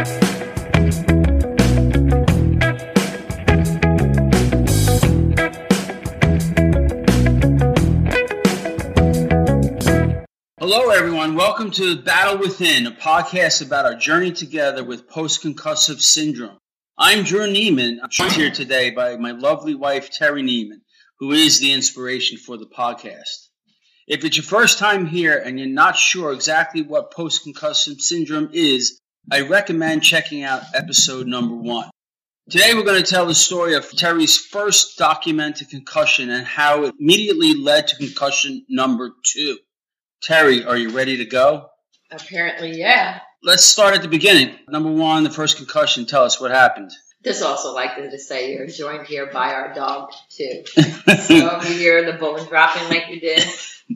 Hello, everyone. Welcome to Battle Within, a podcast about our journey together with post concussive syndrome. I'm Drew Neiman. I'm joined here today by my lovely wife, Terry Neiman, who is the inspiration for the podcast. If it's your first time here and you're not sure exactly what post concussive syndrome is, I recommend checking out episode number one. Today, we're going to tell the story of Terry's first documented concussion and how it immediately led to concussion number two. Terry, are you ready to go? Apparently, yeah. Let's start at the beginning. Number one, the first concussion. Tell us what happened. Just also like to say you're joined here by our dog too. so if you hear the bone dropping like you did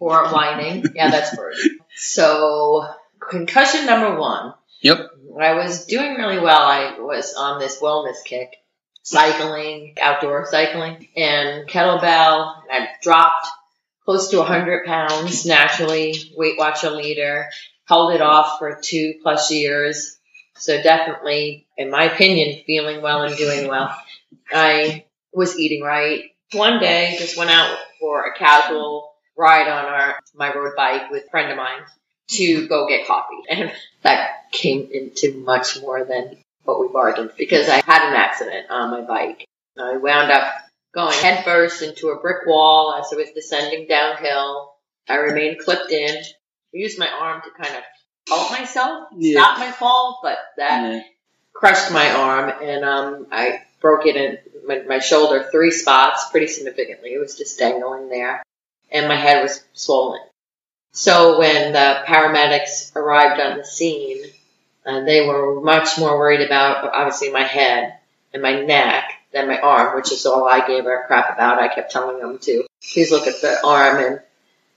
or whining, yeah, that's Birdie. So concussion number one. Yep. I was doing really well. I was on this wellness kick, cycling, outdoor cycling, and kettlebell. I dropped close to 100 pounds naturally, Weight Watcher leader, held it off for two plus years. So definitely, in my opinion, feeling well and doing well. I was eating right. One day, just went out for a casual ride on our my road bike with a friend of mine to go get coffee, and that came into much more than what we bargained because I had an accident on my bike. I wound up going headfirst into a brick wall as I was descending downhill. I remained clipped in. I used my arm to kind of help myself, Yeah. stop my fall, but that crushed my arm and um, I broke it in my, my shoulder three spots pretty significantly. It was just dangling there, and my head was swollen. So when the paramedics arrived on the scene, uh, they were much more worried about obviously my head and my neck than my arm, which is all I gave a crap about. I kept telling them to please look at the arm, and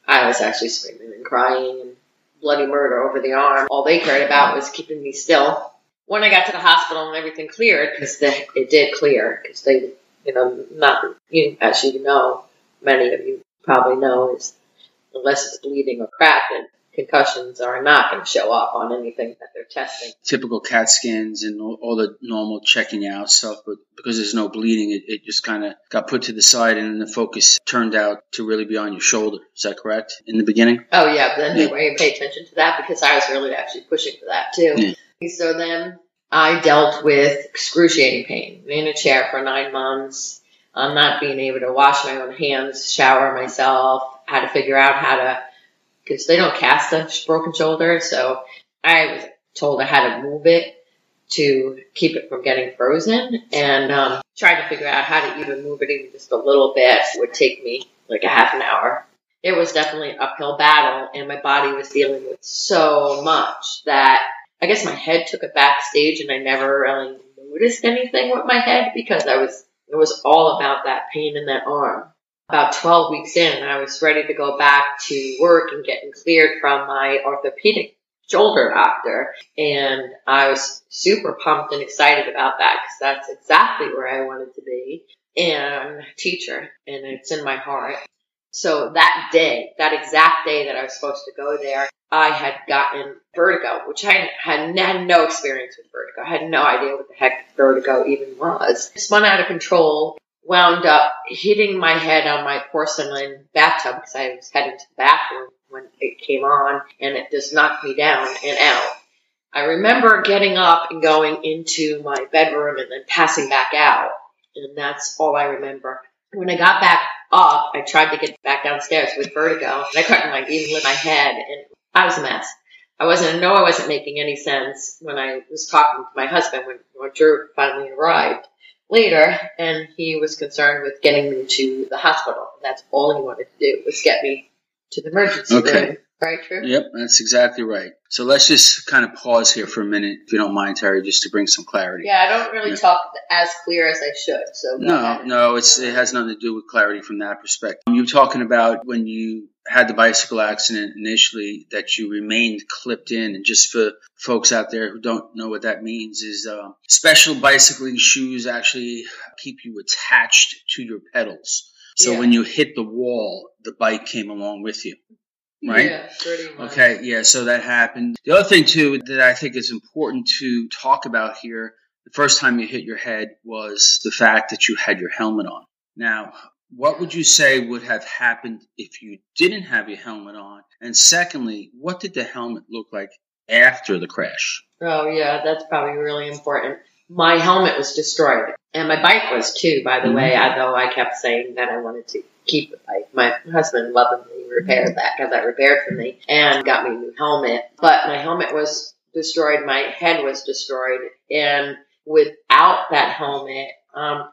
I was actually screaming and crying and bloody murder over the arm. All they cared about was keeping me still. When I got to the hospital and everything cleared, because it did clear, because they, you know, not you, as you know, many of you probably know, is unless it's bleeding or cracking, concussions are not going to show up on anything that they're testing. Typical CAT scans and all, the normal checking out stuff, but because there's no bleeding, it, it just kind of got put to the side, and then the focus turned out to really be on your shoulder. Is that correct? In the beginning? Oh yeah, but then Yeah. they were able to pay attention to that because I was really actually pushing for that too. So then I dealt with excruciating pain in a chair for nine months. I'm not being able to wash my own hands, shower myself, had to figure out how to, because they don't cast a broken shoulder. So I was told I had to move it to keep it from getting frozen and um, tried to figure out how to even move it even just a little bit would take me like a half an hour it was definitely an uphill battle and my body was dealing with so much that I guess my head took a backstage and I never really noticed anything with my head because I was it was all about that pain in that arm. About 12 weeks in, I was ready to go back to work and getting cleared from my orthopedic shoulder doctor. And I was super pumped and excited about that because that's exactly where I wanted to be. And a teacher, and it's in my heart. So that day, that exact day that I was supposed to go there, I had gotten vertigo, which I had, had no experience with vertigo. I had no idea what the heck vertigo even was. Just spun out of control, wound up hitting my head on my porcelain bathtub because I was heading to the bathroom when it came on and it just knocked me down and out. I remember getting up and going into my bedroom and then passing back out. And that's all I remember. When I got back up, I tried to get back downstairs with vertigo. And I couldn't like even lift my head and I was a mess. I wasn't, I know I wasn't making any sense when I was talking to my husband when, when Drew finally arrived later and he was concerned with getting me to the hospital. That's all he wanted to do was get me to the emergency Okay. room. Right, Drew? Yep, that's exactly right. So let's just kind of pause here for a minute, if you don't mind, Terry, just to bring some clarity. Yeah, I don't really Yeah. talk as clear as I should. So No, no, it's it has nothing to do with clarity from that perspective. You're talking about when you had the bicycle accident initially that you remained clipped in, and just for folks out there who don't know what that means, is uh, special bicycling shoes actually keep you attached to your pedals. So Yeah. when you hit the wall, the bike came along with you. right? Yeah. Okay, yeah, so that happened. The other thing, too, that I think is important to talk about here the first time you hit your head was the fact that you had your helmet on. Now, what would you say would have happened if you didn't have your helmet on? And secondly, what did the helmet look like after the crash? Oh, yeah, that's probably really important. My helmet was destroyed, and my bike was too, by the Mhm. way, although I kept saying that I wanted to keep the bike. My husband lovingly repaired that, got that repaired for me, and got me a new helmet. But my helmet was destroyed, my head was destroyed, and without that helmet, I'm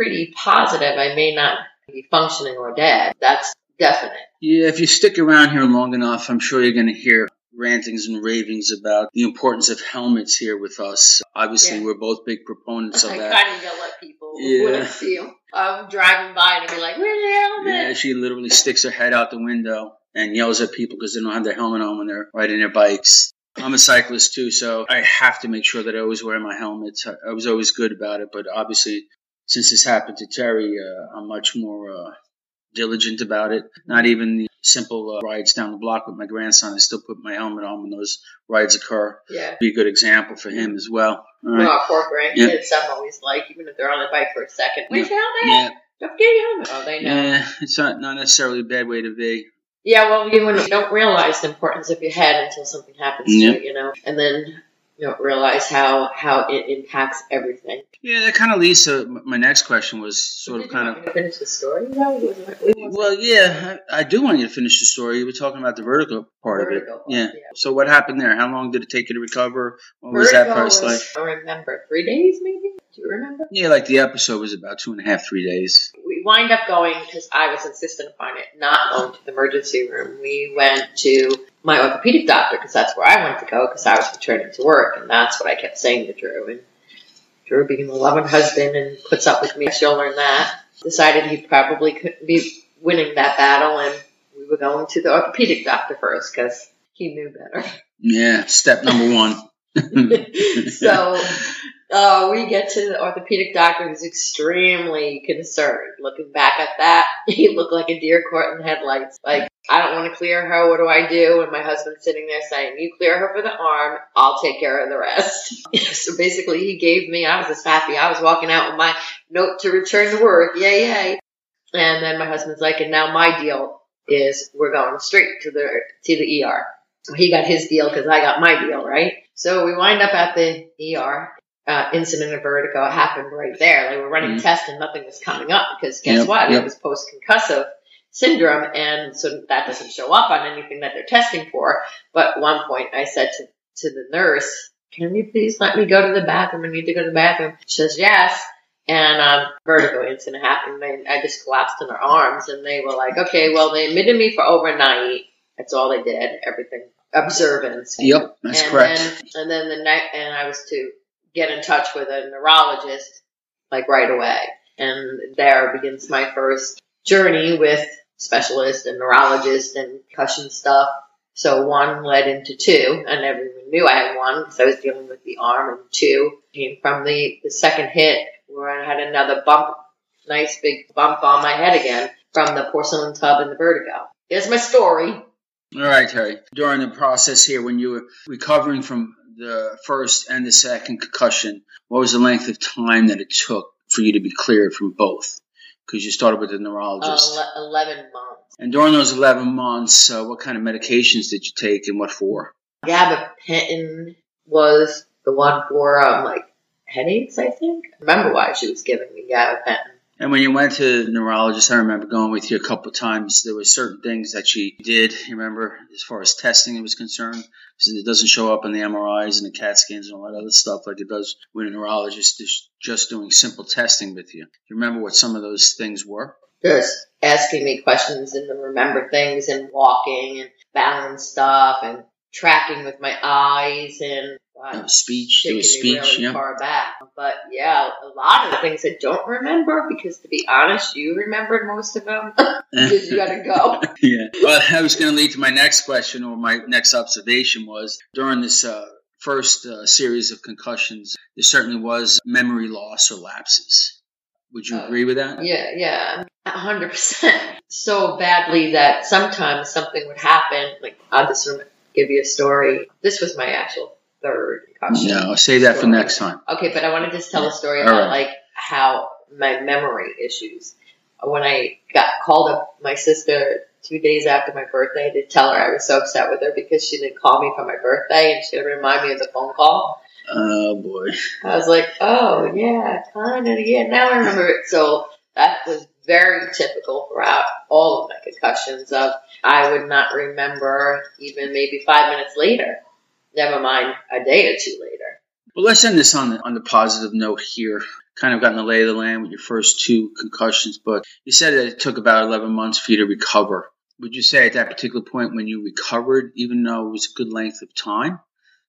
pretty positive I may not be functioning or dead. That's definite. Yeah, if you stick around here long enough, I'm sure you're going to hear rantings and ravings about the importance of helmets here with us. Obviously, Yeah. we're both big proponents of I that. I kind of yell at people Yeah. when I see them. I'm driving by and I'll be like, "Where's your helmet?" Yeah, she literally sticks her head out the window and yells at people because they don't have their helmet on when they're riding their bikes. I'm a cyclist too, so I have to make sure that I always wear my helmet. I I was always good about it, but obviously, since this happened to Terry, uh, I'm much more uh, diligent about it. Not even the simple uh, rides down the block with my grandson. I still put my helmet on when those rides occur. Yeah. Be a good example for him as well. All right. Well, poor grandkids, I'm always like, even if they're on the bike for a second, where's your helmet? Yeah, Don't forget your helmet. Oh, they know. Yeah, yeah, it's not, not necessarily a bad way to be. Yeah, well, you don't realize the importance of your head until something happens Yeah. to it, you know, and then you don't realize how, how it impacts everything. Yeah, that kind of leads to my next question was sort of kind of finish the story? No, we wasn't- we wasn't- Well, yeah, I, I do want you to finish the story. You were talking about the vertical part Vertigo of it. Yeah. yeah. So what happened there? How long did it take you to recover? What was that first like? I remember, three days maybe? Do you remember? Yeah, like the episode was about two and a half, three days. we wind up going because I was insistent upon it, not going to the emergency room. We went to my orthopedic doctor because that's where I wanted to go because I was returning to work, and that's what I kept saying to Drew. And Drew, being a loving husband and puts up with me, she'll learn that. Decided he probably couldn't be winning that battle, and we were going to the orthopedic doctor first because he knew better. Yeah, step number one. so uh, we get to the orthopedic doctor who's extremely concerned. Looking back at that, he looked like a deer caught in headlights. Like, I don't want to clear her. What do I do? And my husband's sitting there saying, You clear her for the arm, I'll take care of the rest. so basically, he gave me, I was just happy. I was walking out with my note to return to work. Yay, yay. And then my husband's like, And now my deal is we're going straight to the to the ER. He got his deal because I got my deal, right? So we wind up at the ER. Uh, incident of vertigo happened right there. They were running Mhm. tests and nothing was coming up because guess Yep, what? yep. It was post concussive syndrome, and so that doesn't show up on anything that they're testing for. But one point, I said to to the nurse, "Can you please let me go to the bathroom? I need to go to the bathroom." She says, "Yes." And um, vertigo incident happened. And I just collapsed in their arms, and they were like, "Okay, well, they admitted me for overnight. That's all they did. Everything observance." Yep, that's and correct. Then, and then the night, and I was to get in touch with a neurologist like right away, and there begins my first journey with specialist and neurologist and concussion stuff. So one led into two, and everyone knew I had one because I was dealing with the arm, and two came from the, the second hit where I had another bump, nice big bump on my head again from the porcelain tub and the vertigo. Here's my story. All right, Terry. During the process here, when you were recovering from the first and the second concussion, what was the length of time that it took for you to be cleared from both? Because you started with the neurologist. Uh, 11 months. and during those 11 months, uh, what kind of medications did you take and what for? Gabapentin was the one for um, like headaches, I think. I remember why she was giving me gabapentin. And when you went to the neurologist, I remember going with you a couple of times. There were certain things that she did. You remember, as far as testing was concerned, because it doesn't show up in the MRIs and the CAT scans and all that other stuff like it does when a neurologist is just doing simple testing with you. Do you remember what some of those things were? Just asking me questions and to remember things and walking and balance stuff and tracking with my eyes and Uh, speech. There was speech. really yeah. far back. But yeah, a lot of the things I don't remember because to be honest, you remembered most of them because you got to go. yeah. Well, that was going to lead to my next question or my next observation was during this uh, first uh, series of concussions, there certainly was memory loss or lapses. Would you uh, agree with that? Yeah, yeah, hundred percent. So badly that sometimes something would happen. Like I'll just give you a story. This was my actual third concussion. No, save that story. for next time. Okay, but I want to just tell a story about right. like how my memory issues. When I got called up, my sister two days after my birthday to tell her I was so upset with her because she didn't call me for my birthday and she would remind me of the phone call. Oh boy. I was like, oh yeah, kind of, yeah, now I remember it. So that was very typical throughout all of my concussions of I would not remember even maybe five minutes later, never mind a day or two later. Well, let's end this on the, on the positive note here. Kind of gotten the lay of the land with your first two concussions, but you said that it took about 11 months for you to recover. Would you say at that particular point when you recovered, even though it was a good length of time,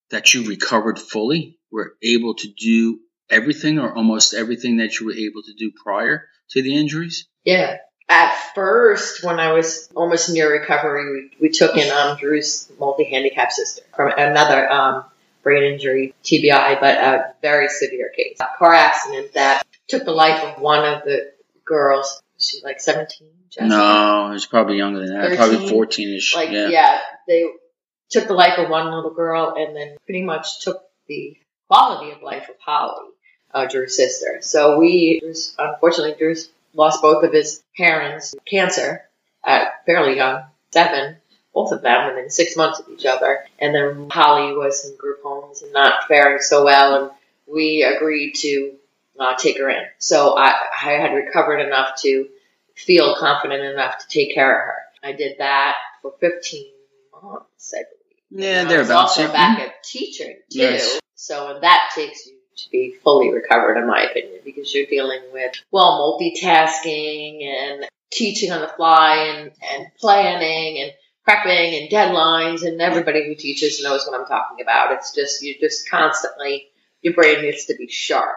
that you recovered fully, were able to do everything or almost everything that you were able to do prior to the injuries? Yeah. At first, when I was almost near recovery, we, we took in um, Drew's multi-handicap sister from another um, brain injury, TBI, but a very severe case. A car accident that took the life of one of the girls. She's like 17? Jessica? No, she's probably younger than that. 13? Probably 14 ish. Like, yeah. yeah, they took the life of one little girl and then pretty much took the quality of life of Holly, uh, Drew's sister. So we, unfortunately, Drew lost both of his parents cancer at fairly young, seven both of them within six months of each other. And then Holly was in group homes and not faring so well, and we agreed to uh, take her in. So I, I had recovered enough to feel confident enough to take care of her. I did that for 15 months, I believe. Yeah, they're about also back at teaching too. Yes. So that takes you to be fully recovered, in my opinion, because you're dealing with well multitasking and teaching on the fly and, and planning and prepping and deadlines, and everybody who teaches knows what I'm talking about. It's just you're just constantly your brain needs to be sharp.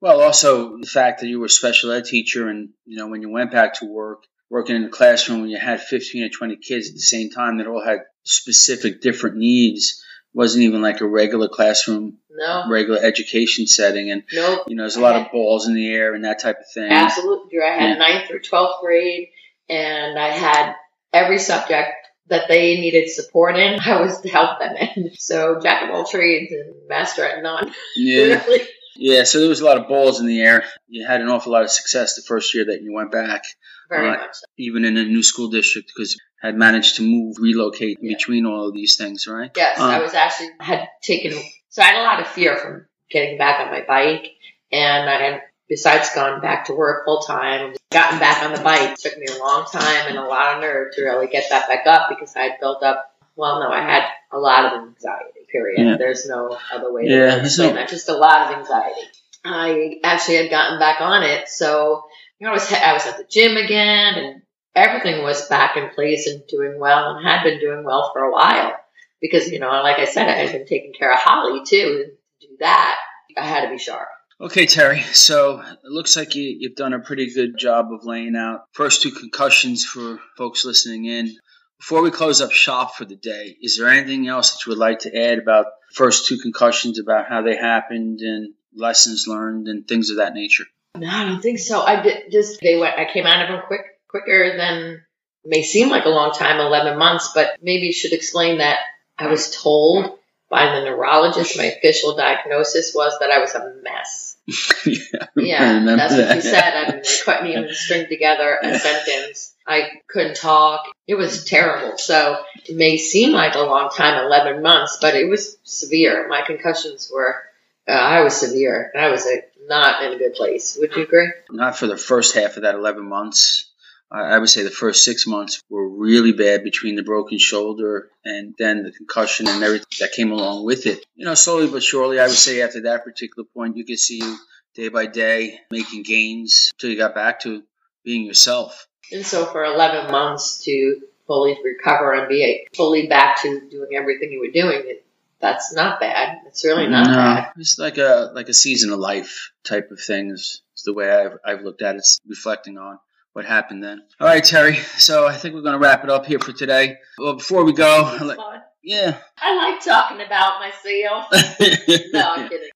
Well, also the fact that you were a special ed teacher, and you know when you went back to work, working in a classroom when you had 15 or 20 kids at the same time that all had specific different needs wasn't even like a regular classroom, no. regular education setting, and nope. you know there's a lot of balls in the air and that type of thing. Absolutely, I had yeah. ninth through twelfth grade, and I had every subject that they needed support in, I was to help them in. So jack of all trades and master at none. Yeah. really. Yeah, so there was a lot of balls in the air. You had an awful lot of success the first year that you went back. Very uh, much so. Even in a new school district because you had managed to move, relocate yeah. between all of these things, right? Yes, um, I was actually, had taken, so I had a lot of fear from getting back on my bike. And I had besides gone back to work full time, gotten back on the bike. It took me a long time and a lot of nerve to really get that back up because I had built up, well, no, I had a lot of anxiety, period. Yeah. There's no other way to yeah, explain that. Just a lot of anxiety. I actually had gotten back on it. So, you know, I was, I was at the gym again and everything was back in place and doing well and had been doing well for a while because, you know, like I said, I had been taking care of Holly too. To do that, I had to be sharp. Okay, Terry. So it looks like you, you've done a pretty good job of laying out first two concussions for folks listening in. Before we close up shop for the day, is there anything else that you would like to add about first two concussions, about how they happened and lessons learned and things of that nature? No, I don't think so. I did just they went. I came out of them quick, quicker than may seem like a long time, eleven months, but maybe you should explain that I was told by the neurologist my official diagnosis was that I was a mess yeah, yeah that's what that. said. I mean, couldn't even string together a sentence. I couldn't talk. It was terrible. So it may seem like a long time, 11 months, but it was severe. My concussions were, uh, I was severe. I was a, not in a good place. Would you agree? Not for the first half of that 11 months. I would say the first six months were really bad between the broken shoulder and then the concussion and everything that came along with it. You know, slowly but surely, I would say after that particular point, you could see you day by day making gains until you got back to being yourself. And so for 11 months to fully recover and be fully back to doing everything you were doing, it, that's not bad. It's really not no, bad. It's like a like a season of life type of thing is, is the way I've, I've looked at it, reflecting on what happened then. All right, Terry. So I think we're going to wrap it up here for today. Well, before we go, like, yeah, I like talking about myself. no, I'm kidding.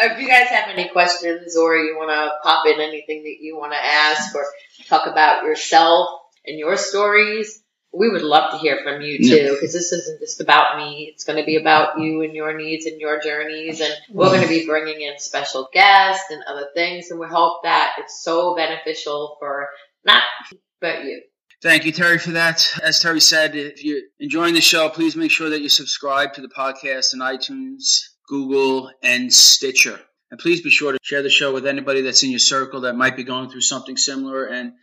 Uh, if you guys have any questions or you want to pop in anything that you want to ask or talk about yourself and your stories, we would love to hear from you too, because this isn't just about me. It's going to be about you and your needs and your journeys. And we're going to be bringing in special guests and other things. And we hope that it's so beneficial for not but you. Thank you, Terry, for that. As Terry said, if you're enjoying the show, please make sure that you subscribe to the podcast on iTunes, Google, and Stitcher. And please be sure to share the show with anybody that's in your circle that might be going through something similar. And,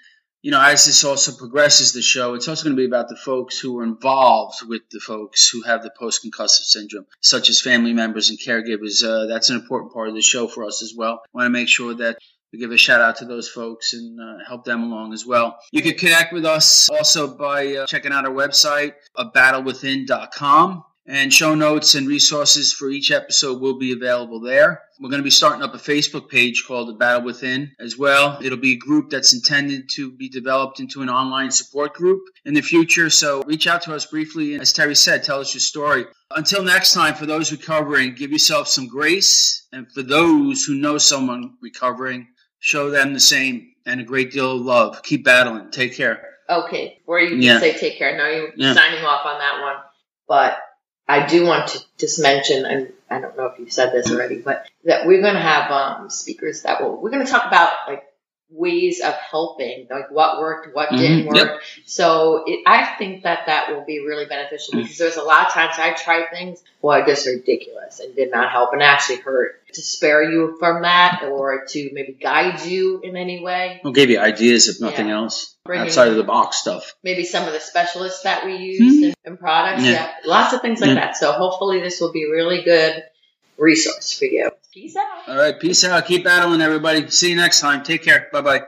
you know, as this also progresses the show, it's also going to be about the folks who are involved with the folks who have the post concussive syndrome, such as family members and caregivers. Uh, that's an important part of the show for us as well. I want to make sure that we give a shout out to those folks and uh, help them along as well. You can connect with us also by uh, checking out our website, abattlewithin.com. And show notes and resources for each episode will be available there. We're going to be starting up a Facebook page called The Battle Within as well. It'll be a group that's intended to be developed into an online support group in the future. So reach out to us briefly. As Terry said, tell us your story. Until next time, for those recovering, give yourself some grace. And for those who know someone recovering, show them the same and a great deal of love. Keep battling. Take care. Okay. Where you yeah. say take care. Now you're yeah. signing off on that one. But I do want to just mention, and I don't know if you've said this already, but that we're going to have um, speakers that will, we're going to talk about like ways of helping, like what worked, what mm-hmm. didn't work. Yep. So it, I think that that will be really beneficial because there's a lot of times I tried things, well, just ridiculous and did not help and actually hurt. To spare you from that or to maybe guide you in any way. We'll give you ideas if nothing yeah. else. Bringing outside of the box stuff. Maybe some of the specialists that we use mm-hmm. in, in, products. Yeah. yeah. Lots of things like yeah. that. So hopefully this will be really good resource for you. Peace out. All right. Peace out. Keep battling, everybody. See you next time. Take care. Bye bye.